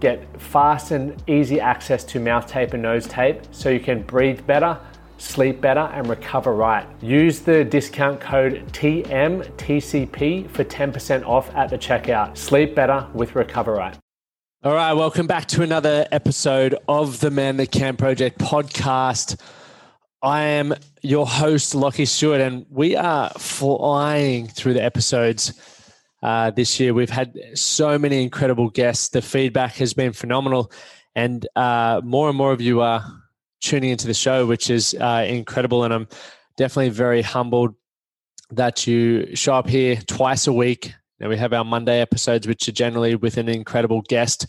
get fast and easy access to mouth tape and nose tape so you can breathe better, sleep better, and recover right. Use the discount code TMTCP for 10% off at the checkout. Sleep better with Recover Right. All right, welcome back to another episode of the Man That Can Project podcast. I am your host, Lachie Stuart, and we are flying through the episodes uh, this year. We've had so many incredible guests. The feedback has been phenomenal, and uh, more and more of you are tuning into the show, which is uh, incredible. And I'm definitely very humbled that you show up here twice a week. Now we have our Monday episodes, which are generally with an incredible guest,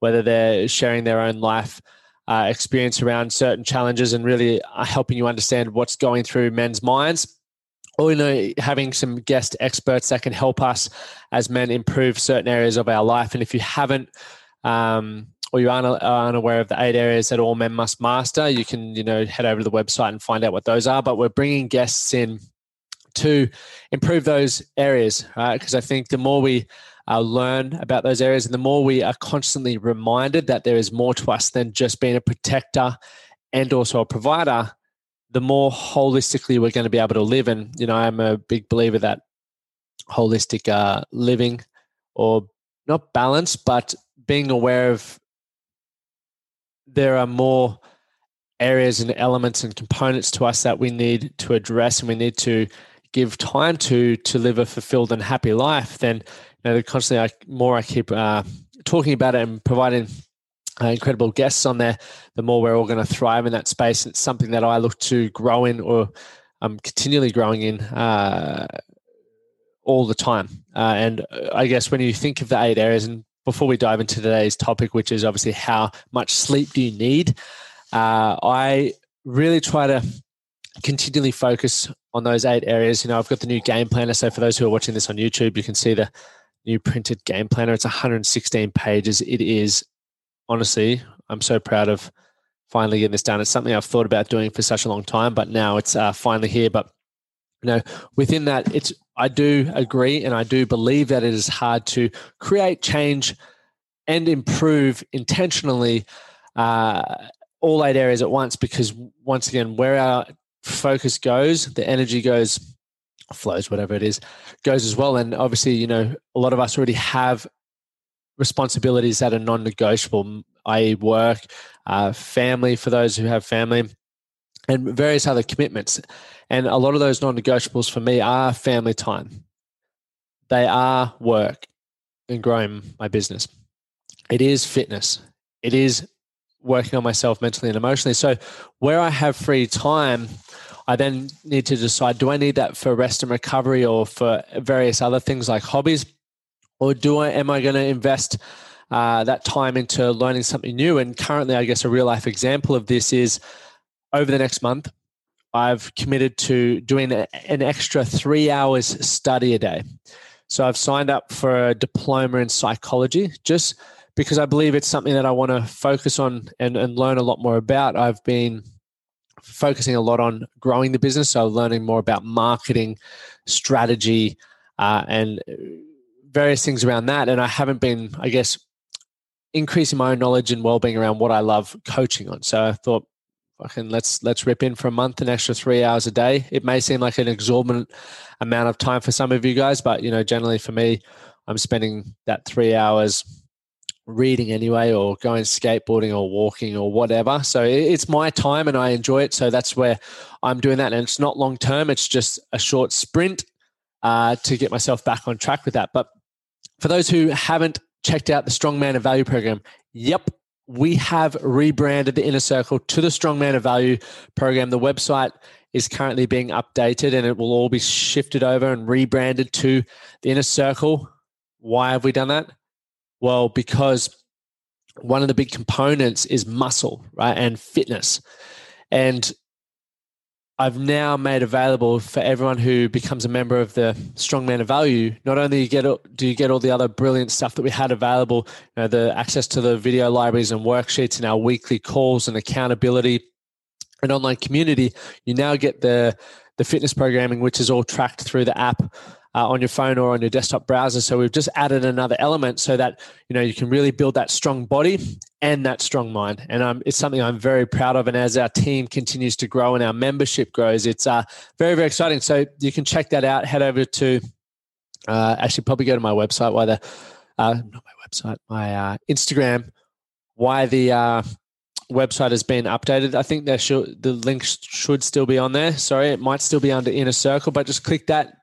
whether they're sharing their own life. Uh, experience around certain challenges and really uh, helping you understand what's going through men's minds or you know having some guest experts that can help us as men improve certain areas of our life. And if you haven't um, or you aren't, aren't aware of the eight areas that all men must master you can you know head over to the website and find out what those are. But we're bringing guests in to improve those areas right? Because i think the more we uh, learn about those areas and the more we are constantly reminded that there is more to us than just being a protector and also a provider the more holistically we're going to be able to live. And, you know, I'm a big believer that holistic uh, living or not balance, but being aware of there are more areas and elements and components to us that we need to address and we need to give time to to live a fulfilled and happy life then you know the constantly I, more i keep uh, talking about it and providing uh, incredible guests on there, the more we're all going to thrive in that space. It's something that I look to grow in or I'm continually growing in uh, all the time. Uh, and I guess when you think of the eight areas, and before we dive into today's topic, which is obviously how much sleep do you need, uh, I really try to continually focus on those eight areas. You know, I've got the new game planner. So for those who are watching this on YouTube, you can see the new printed game planner. It's 116 pages. It is honestly, I'm so proud of finally getting this done. It's something I've thought about doing for such a long time, but now it's uh, finally here. But you know, within that, it's I do agree and I do believe that it is hard to create change and improve intentionally uh, all eight areas at once because once again, where our focus goes, the energy goes, flows, whatever it is, goes as well. And obviously, you know, a lot of us already have responsibilities that are non-negotiable, i.e., work, uh, family for those who have family, and various other commitments. And a lot of those non-negotiables for me are family time. They are work and growing my business. It is fitness. It is working on myself mentally and emotionally. So where I have free time, I then need to decide do I need that for rest and recovery or for various other things like hobbies? Or do I am I going to invest uh, that time into learning something new? And currently, I guess a real life example of this is over the next month, I've committed to doing an extra three hours study a day. So I've signed up for a diploma in psychology just because I believe it's something that I want to focus on and, and learn a lot more about. I've been focusing a lot on growing the business, so learning more about marketing, strategy, uh, and various things around that. And I haven't been, I guess, increasing my own knowledge and well-being around what I love coaching on. So I thought, fucking let's let's rip in for a month an extra three hours a day. It may seem like an exorbitant amount of time for some of you guys, but you know, generally for me, I'm spending that three hours reading anyway or going skateboarding or walking or whatever so it's my time and i enjoy it so that's where i'm doing that and it's not long term it's just a short sprint uh, to get myself back on track with that but for those who haven't checked out the Strong Man of Value program, yep, we have rebranded the Inner Circle to the Strongman of Value program. The website is currently being updated and it will all be shifted over and rebranded to the Inner Circle. Why have we done that? Well, because one of the big components is muscle, right? And fitness. And I've now made available for everyone who becomes a member of the Strongman of Value. Not only you get do you get all the other brilliant stuff that we had available, you know, the access to the video libraries and worksheets and our weekly calls and accountability and online community. You now get the the fitness programming, which is all tracked through the app uh, on your phone or on your desktop browser. So we've just added another element so that you know you can really build that strong body and that strong mind. And um, it's something I'm very proud of. And as our team continues to grow and our membership grows, it's uh, very very exciting. So you can check that out. Head over to uh, actually probably go to my website. Why the uh, not my website, my uh, Instagram. Why the uh, website has been updated. I think there should the link should still be on there. Sorry, it might still be under Inner Circle, but just click that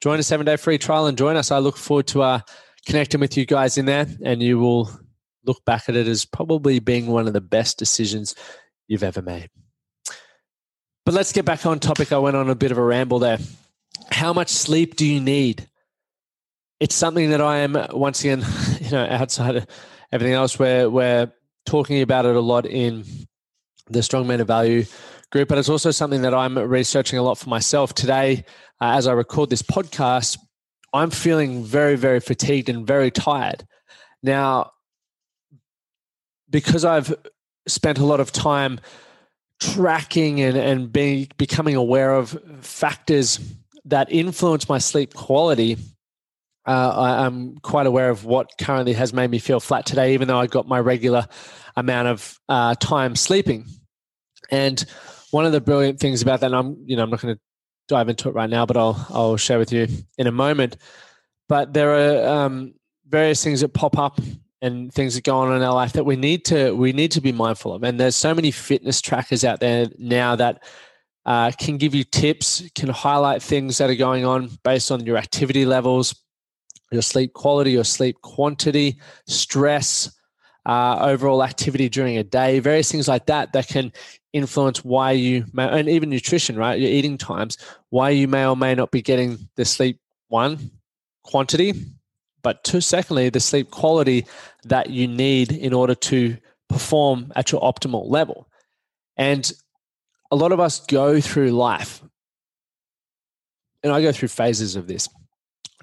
join a seven day free trial and join us. I look forward to uh, connecting with you guys in there, and you will look back at it as probably being one of the best decisions you've ever made. But let's get back on topic. I went on a bit of a ramble there. How much sleep do you need? It's something that I am once again, you know, outside of everything else, we're we're talking about it a lot in the Strongman of Value group, but it's also something that I'm researching a lot for myself today uh, as I record this podcast, I'm feeling very, very fatigued and very tired. Now, because I've spent a lot of time tracking and, and be, becoming aware of factors that influence my sleep quality, uh, I, am quite aware of what currently has made me feel flat today, even though I got my regular amount of uh, time sleeping. And one of the brilliant things about that, and I'm, you know, I'm not going to dive into it right now, but I'll I'll share with you in a moment. But there are um, various things that pop up and things that go on in our life that we need to we need to be mindful of. And there's so many fitness trackers out there now that uh, can give you tips, can highlight things that are going on based on your activity levels, your sleep quality, your sleep quantity, stress, uh, overall activity during a day, various things like that that can influence why you may, and even nutrition, right? Your eating times, why you may or may not be getting the sleep one quantity, but two, secondly, the sleep quality that you need in order to perform at your optimal level. And a lot of us go through life, and I go through phases of this.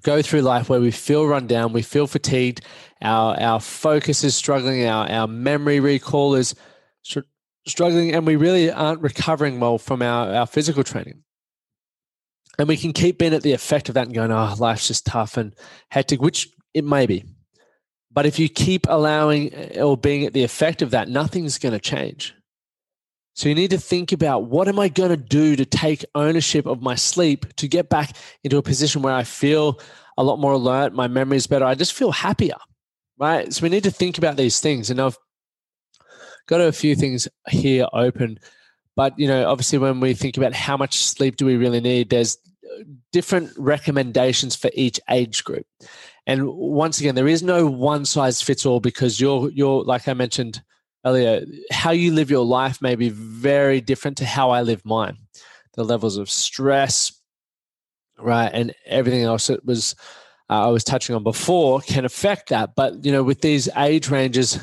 Go through life where we feel run down, we feel fatigued, our our focus is struggling, our our memory recall is struggling and we really aren't recovering well from our, our physical training. And we can keep being at the effect of that and going, oh, life's just tough and hectic, which it may be. But if you keep allowing uh, or being at the effect of that, nothing's going to change. So you need to think about what am I going to do to take ownership of my sleep to get back into a position where I feel a lot more alert, my memory is better, I just feel happier, right? So we need to think about these things. And I've got a few things here open. But, you know, obviously, when we think about how much sleep do we really need, there's different recommendations for each age group. And once again, there is no one size fits all because you're, you're like I mentioned earlier, how you live your life may be very different to how I live mine. The levels of stress, right, and everything else that was uh, I was touching on before can affect that. But you know, with these age ranges,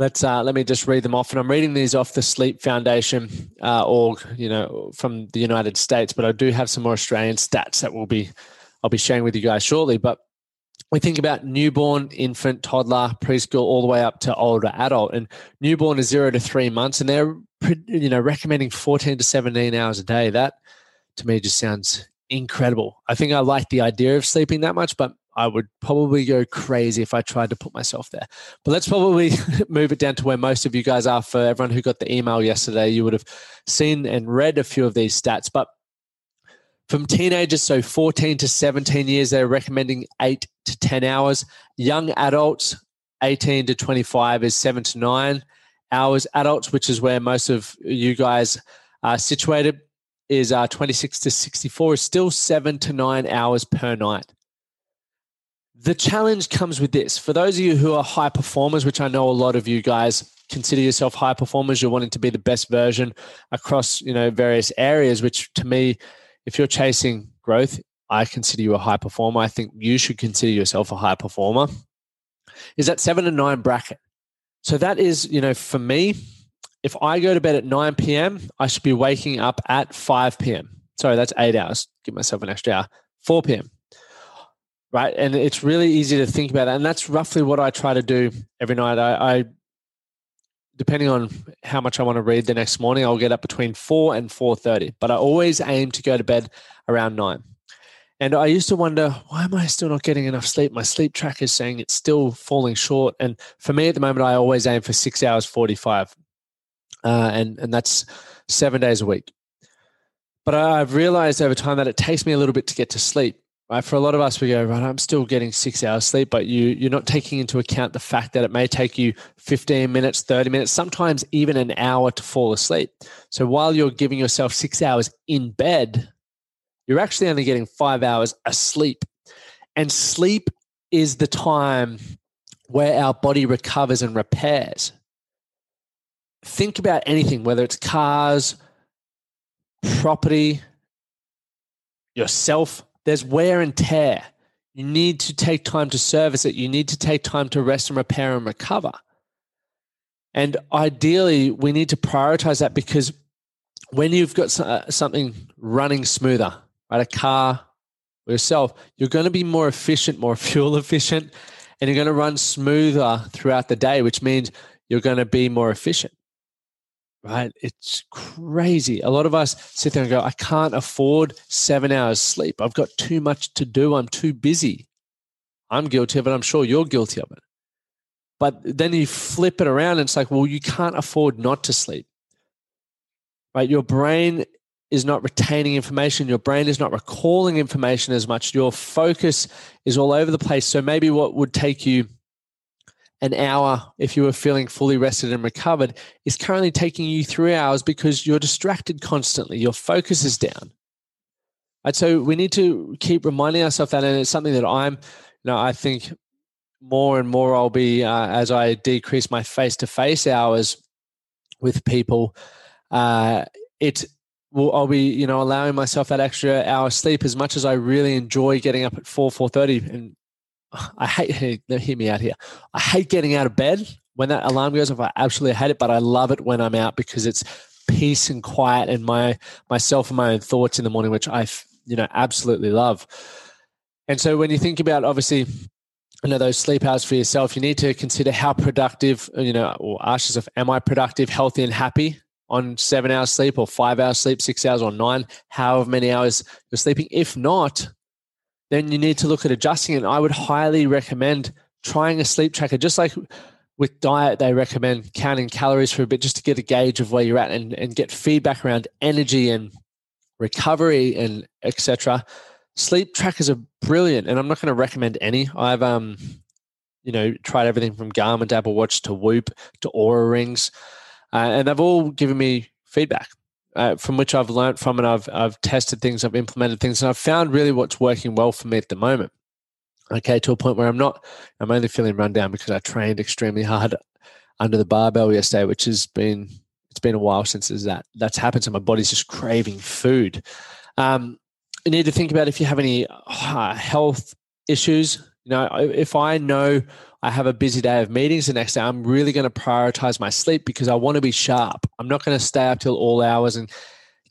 Let's uh, let me just read them off, and I'm reading these off the Sleep Foundation uh, org, you know, from the United States. But I do have some more Australian stats that will be I'll be sharing with you guys shortly. But we think about newborn, infant, toddler, preschool, all the way up to older adult, and newborn is zero to three months, and they're you know recommending 14 to 17 hours a day. That to me just sounds incredible. I think I like the idea of sleeping that much, but I would probably go crazy if I tried to put myself there. But let's probably move it down to where most of you guys are. For everyone who got the email yesterday, you would have seen and read a few of these stats. But from teenagers, so 14 to 17 years, they're recommending eight to 10 hours. Young adults, 18 to 25, is seven to nine hours. Adults, which is where most of you guys are situated, is uh, 26 to 64, is still seven to nine hours per night the challenge comes with this. For those of you who are high performers, which I know a lot of you guys consider yourself high performers, you're wanting to be the best version across, you know, various areas, which to me, if you're chasing growth, I consider you a high performer. I think you should consider yourself a high performer. Is that seven to nine bracket. So that is, you know, for me, if I go to bed at 9 p.m., I should be waking up at 5 p.m. Sorry, that's eight hours. Give myself an extra hour. 4 p.m. Right. And it's really easy to think about that. And that's roughly what I try to do every night. I, I depending on how much I want to read the next morning, I'll get up between 4 and 4:30. But I always aim to go to bed around 9. And I used to wonder, why am I still not getting enough sleep? My sleep tracker is saying it's still falling short. And for me at the moment, I always aim for six hours 45. Uh, and, and that's seven days a week. But I've realized over time that it takes me a little bit to get to sleep. Right? For a lot of us, we go, right, I'm still getting six hours sleep, but you, you're not taking into account the fact that it may take you 15 minutes, 30 minutes, sometimes even an hour to fall asleep. So while you're giving yourself six hours in bed, you're actually only getting five hours asleep. And sleep is the time where our body recovers and repairs. Think about anything, whether it's cars, property, yourself, there's wear and tear. You need to take time to service it. You need to take time to rest and repair and recover. And ideally, we need to prioritize that because when you've got uh, something running smoother, right? A car or yourself, you're going to be more efficient, more fuel efficient, and you're going to run smoother throughout the day, which means you're going to be more efficient. Right? It's crazy. A lot of us sit there and go, I can't afford seven hours sleep. I've got too much to do. I'm too busy. I'm guilty of it. I'm sure you're guilty of it. But then you flip it around and it's like, well, you can't afford not to sleep. Right? Your brain is not retaining information, your brain is not recalling information as much, your focus is all over the place. So maybe what would take you an hour if you were feeling fully rested and recovered is currently taking you three hours because you're distracted constantly. Your focus is down. Right, so we need to keep reminding ourselves that, and it's something that I'm, you know, I think more and more I'll be uh, as I decrease my face-to-face hours with people. Uh, it will I'll be you know allowing myself that extra hour sleep as much as I really enjoy getting up at four four thirty and I hate hear me out here. I hate getting out of bed when that alarm goes off. I absolutely hate it, but I love it when I'm out because it's peace and quiet and my myself and my own thoughts in the morning, which I you know absolutely love. And so when you think about obviously you know those sleep hours for yourself, you need to consider how productive uh, you know or ask yourself, am I productive, healthy, and happy? on seven hours sleep or five hours sleep, six hours or nine, however many hours you're sleeping. If not, then you need to look at adjusting it. I would highly recommend trying a sleep tracker, just like with diet, they recommend counting calories for a bit just to get a gauge of where you're at and, and get feedback around energy and recovery and etc. Sleep trackers are brilliant, and I'm not going to recommend any. I've um, you know, tried everything from Garmin Apple Watch to Whoop to Oura rings uh, and they've all given me feedback uh, from which I've learned from, and I've I've tested things, I've implemented things, and I've found really what's working well for me at the moment. Okay, to a point where I'm not, I'm only feeling run down because I trained extremely hard under the barbell yesterday, which has been it's been a while since that that's happened. So my body's just craving food. Um, you need to think about if you have any uh, health issues. You know, if I know I have a busy day of meetings the next day, I'm really going to prioritize my sleep because I want to be sharp. I'm not going to stay up till all hours and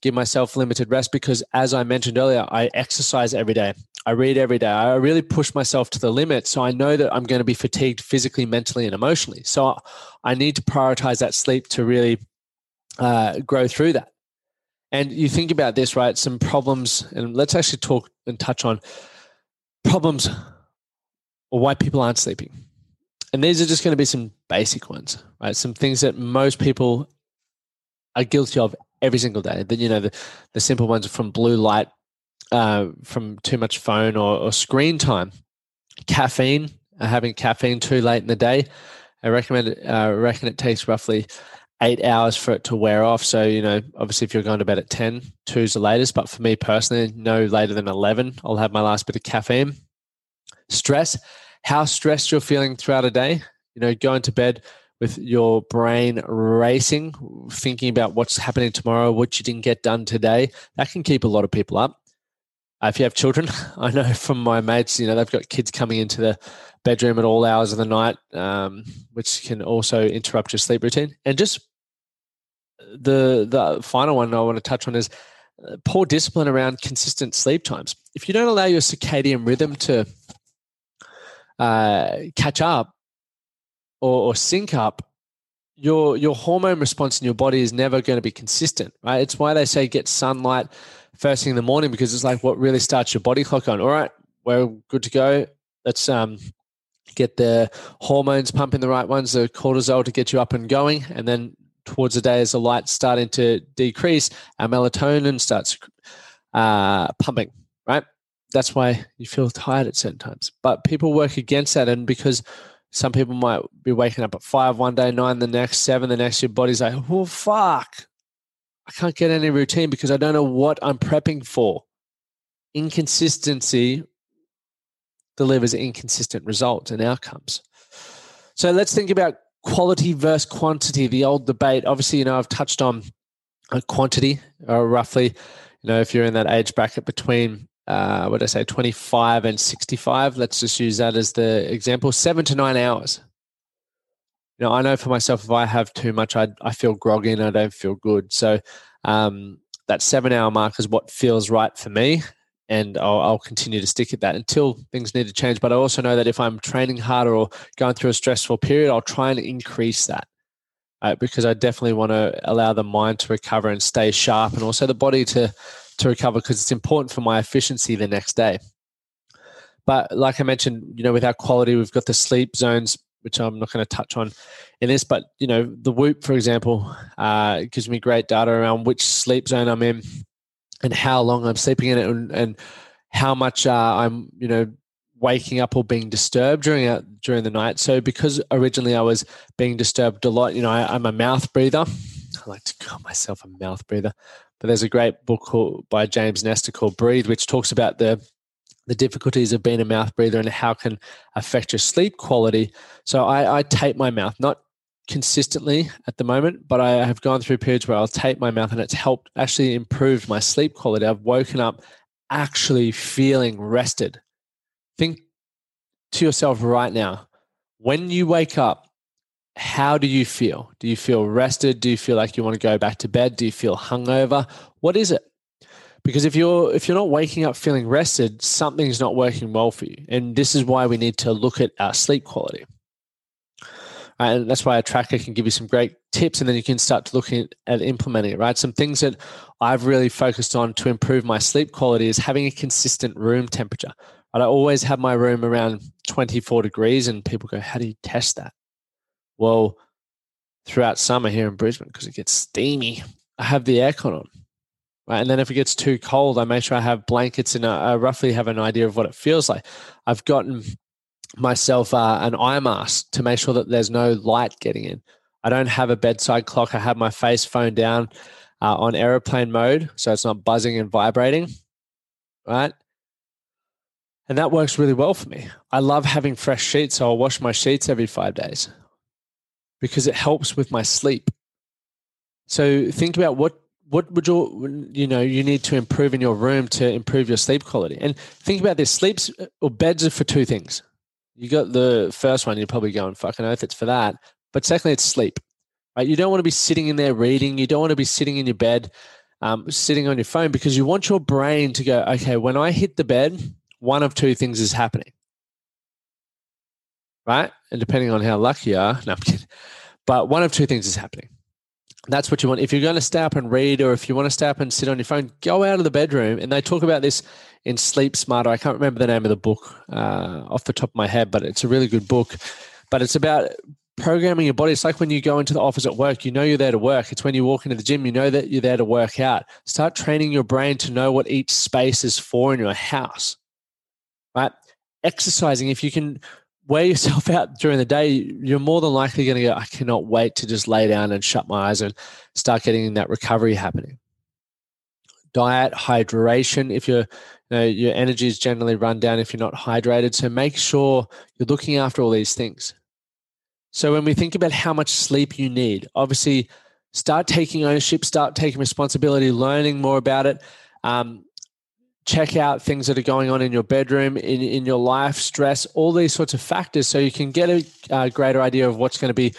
give myself limited rest because, as I mentioned earlier, I exercise every day. I read every day. I really push myself to the limit. So I know that I'm going to be fatigued physically, mentally, and emotionally. So I need to prioritize that sleep to really uh, grow through that. And you think about this, right? Some problems, and let's actually talk and touch on problems or why people aren't sleeping and these are just going to be some basic ones, right? Some things that most people are guilty of every single day. That you know, the, the simple ones from blue light, uh, from too much phone or, or screen time, caffeine, uh, having caffeine too late in the day. I recommend uh, I reckon it takes roughly eight hours for it to wear off. So, you know, obviously if you're going to bed at 10, two's the latest. But for me personally, no later than 11, I'll have my last bit of caffeine. stress, how stressed you're feeling throughout a day. You know, going to bed with your brain racing, thinking about what's happening tomorrow, what you didn't get done today. That can keep a lot of people up. Uh, if you have children, I know from my mates, you know, they've got kids coming into the bedroom at all hours of the night, um, which can also interrupt your sleep routine. And just the the final one I want to touch on is uh, poor discipline around consistent sleep times. If you don't allow your circadian rhythm to uh, catch up or, or sync up, your your hormone response in your body is never going to be consistent, right? It's why they say get sunlight first thing in the morning because it's like what really starts your body clock on. All right, we're good to go. Let's um, get the hormones pumping the right ones, the cortisol to get you up and going, and then towards the day as the light's starting to decrease, our melatonin starts uh, pumping. Right, that's why you feel tired at certain times. But people work against that, and because some people might be waking up at five one day, nine the next, seven the next. Your body's like, oh fuck, I can't get any routine because I don't know what I'm prepping for. Inconsistency delivers inconsistent results and outcomes. So let's think about quality versus quantity, the old debate. Obviously, you know, I've touched on quantity, or roughly, you know, if you're in that age bracket between, uh, what did I say, 25 and 65, let's just use that as the example, seven to nine hours you know, I know for myself, if I have too much, I, I feel groggy and I don't feel good. So um, that seven hour mark is what feels right for me. And I'll, I'll, continue to stick at that until things need to change. But I also know that if I'm training harder or going through a stressful period, I'll try and increase that. Because I definitely want to allow the mind to recover and stay sharp, and also the body to to recover because it's important for my efficiency the next day. But like I mentioned, you know, with our quality, we've got the sleep zones which I'm not going to touch on in this, but you know, the Whoop, for example, uh, gives me great data around which sleep zone I'm in and how long I'm sleeping in it, and, and how much uh, I'm, you know, waking up or being disturbed during a, during the night. So because originally I was being disturbed a lot, you know, I, am a mouth breather. I like to call myself a mouth breather, but there's a great book called, by James Nestor called Breathe, which talks about the the difficulties of being a mouth breather and how can affect your sleep quality. So I, I tape my mouth, not consistently at the moment, but I have gone through periods where I'll tape my mouth and it's helped actually improve my sleep quality. I've woken up actually feeling rested. Think to yourself right now when you wake up, how do you feel? Do you feel rested? Do you feel like you want to go back to bed? Do you feel hungover? What is it? because if you're if you're not waking up feeling rested something's not working well for you and this is why we need to look at our sleep quality and that's why a tracker can give you some great tips and then you can start to at, at implementing it right some things that i've really focused on to improve my sleep quality is having a consistent room temperature i always have my room around 24 degrees and people go how do you test that well throughout summer here in brisbane because it gets steamy i have the aircon on Right? And then if it gets too cold, I make sure I have blankets and I roughly have an idea of what it feels like. I've gotten myself uh, an eye mask to make sure that there's no light getting in. I don't have a bedside clock. I have my face phone down uh, on aeroplane mode, so it's not buzzing and vibrating. Right. And that works really well for me. I love having fresh sheets, so I'll wash my sheets every five days because it helps with my sleep. So think about what what would you you know you need to improve in your room to improve your sleep quality. And think about this sleeps or beds are for two things. You got the first one you're probably going fucking oath it's for that. But secondly it's sleep right? You don't want to be sitting in there reading you don't want to be sitting in your bed um, sitting on your phone because you want your brain to go okay when i hit the bed one of two things is happening right and depending on how lucky you are no but one of two things is happening that's what you want. If you're going to stay up and read, or if you want to stay up and sit on your phone, go out of the bedroom. And they talk about this in Sleep Smarter. I can't remember the name of the book uh, off the top of my head, but it's a really good book. But it's about programming your body. It's like when you go into the office at work, you know you're there to work. It's when you walk into the gym, you know that you're there to work out. Start training your brain to know what each space is for in your house, right? Exercising, if you can wear yourself out during the day, you're more than likely going to go, I cannot wait to just lay down and shut my eyes and start getting that recovery happening. diet, hydration. If you're you know, your energy is generally run down if you're not hydrated. So make sure you're looking after all these things. So when we think about how much sleep you need, obviously start taking ownership, start taking responsibility, learning more about it. Um, check out things that are going on in your bedroom, in, in your life, stress, all these sorts of factors, so you can get a, a greater idea of what's going to be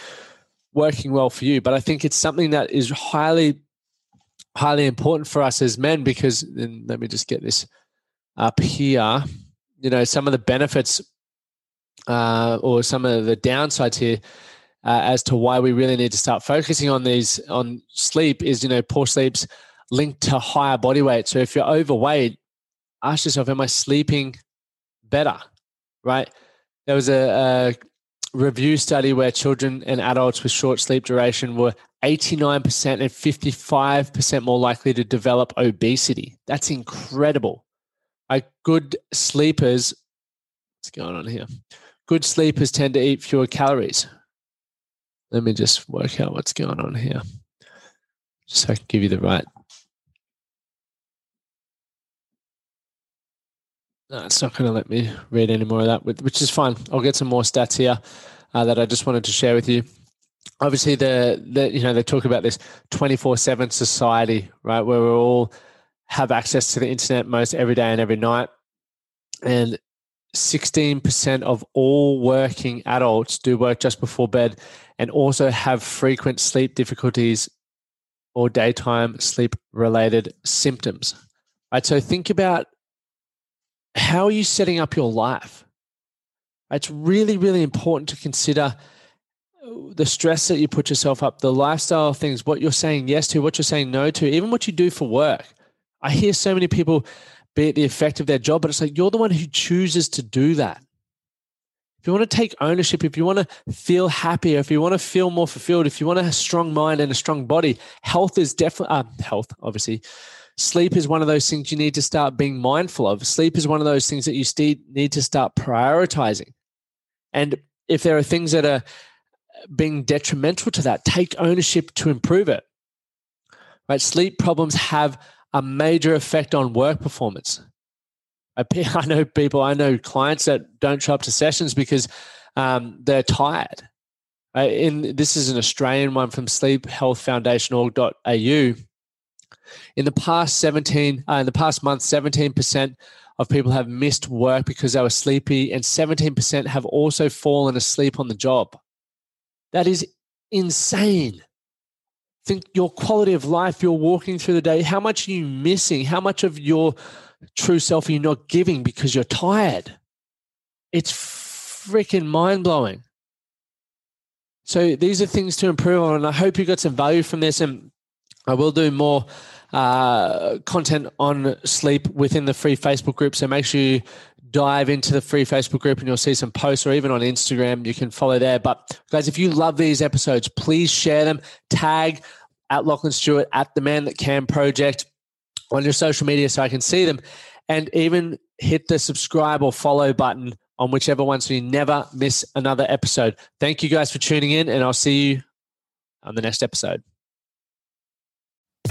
working well for you. But I think it's something that is highly, highly important for us as men because, and let me just get this up here. You know, some of the benefits uh, or some of the downsides here uh, as to why we really need to start focusing on these on sleep is you know poor sleep's linked to higher body weight. So if you're overweight, ask yourself, am I sleeping better? Right? There was a, a review study where children and adults with short sleep duration were 89% and 55% more likely to develop obesity. That's incredible. Like good sleepers, what's going on here? Good sleepers tend to eat fewer calories. Let me just work out what's going on here. Just so I can give you the right No, it's not going to let me read any more of that, which is fine. I'll get some more stats here uh, that I just wanted to share with you. Obviously, the, the you know they talk about this twenty four seven society, right, where we all have access to the internet most every day and every night, and sixteen percent of all working adults do work just before bed, and also have frequent sleep difficulties or daytime sleep related symptoms. Right, so think about how are you setting up your life? It's really, really important to consider uh, the stress that you put yourself up, the lifestyle things, what you're saying yes to, what you're saying no to, even what you do for work. I hear so many people be at the effect of their job, but it's like you're the one who chooses to do that. If you want to take ownership, if you want to feel happier, if you want to feel more fulfilled, if you want a strong mind and a strong body, health is definitely uh, health, obviously sleep is one of those things you need to start being mindful of. Sleep is one of those things that you need to start prioritizing. And if there are things that are being detrimental to that, take ownership to improve it. Right? Sleep problems have a major effect on work performance. I, I know people, I know clients that don't show up to sessions because um, they're tired. Uh, in this is an Australian one from sleephealthfoundation.org.au in the past 17, uh, in the past month, 17% of people have missed work because they were sleepy, and 17% have also fallen asleep on the job. That is insane. Think your quality of life, you're walking through the day, how much are you missing? How much of your true self are you not giving because you're tired? It's freaking mind blowing. So these are things to improve on, and I hope you got some value from this. And I will do more uh, content on sleep within the free Facebook group. So make sure you dive into the free Facebook group and you'll see some posts or even on Instagram. You can follow there. But guys, if you love these episodes, please share them, tag at Lachlan Stuart at the Man That Can Project on your social media so I can see them. And even hit the subscribe or follow button on whichever one so you never miss another episode. Thank you guys for tuning in, and I'll see you on the next episode.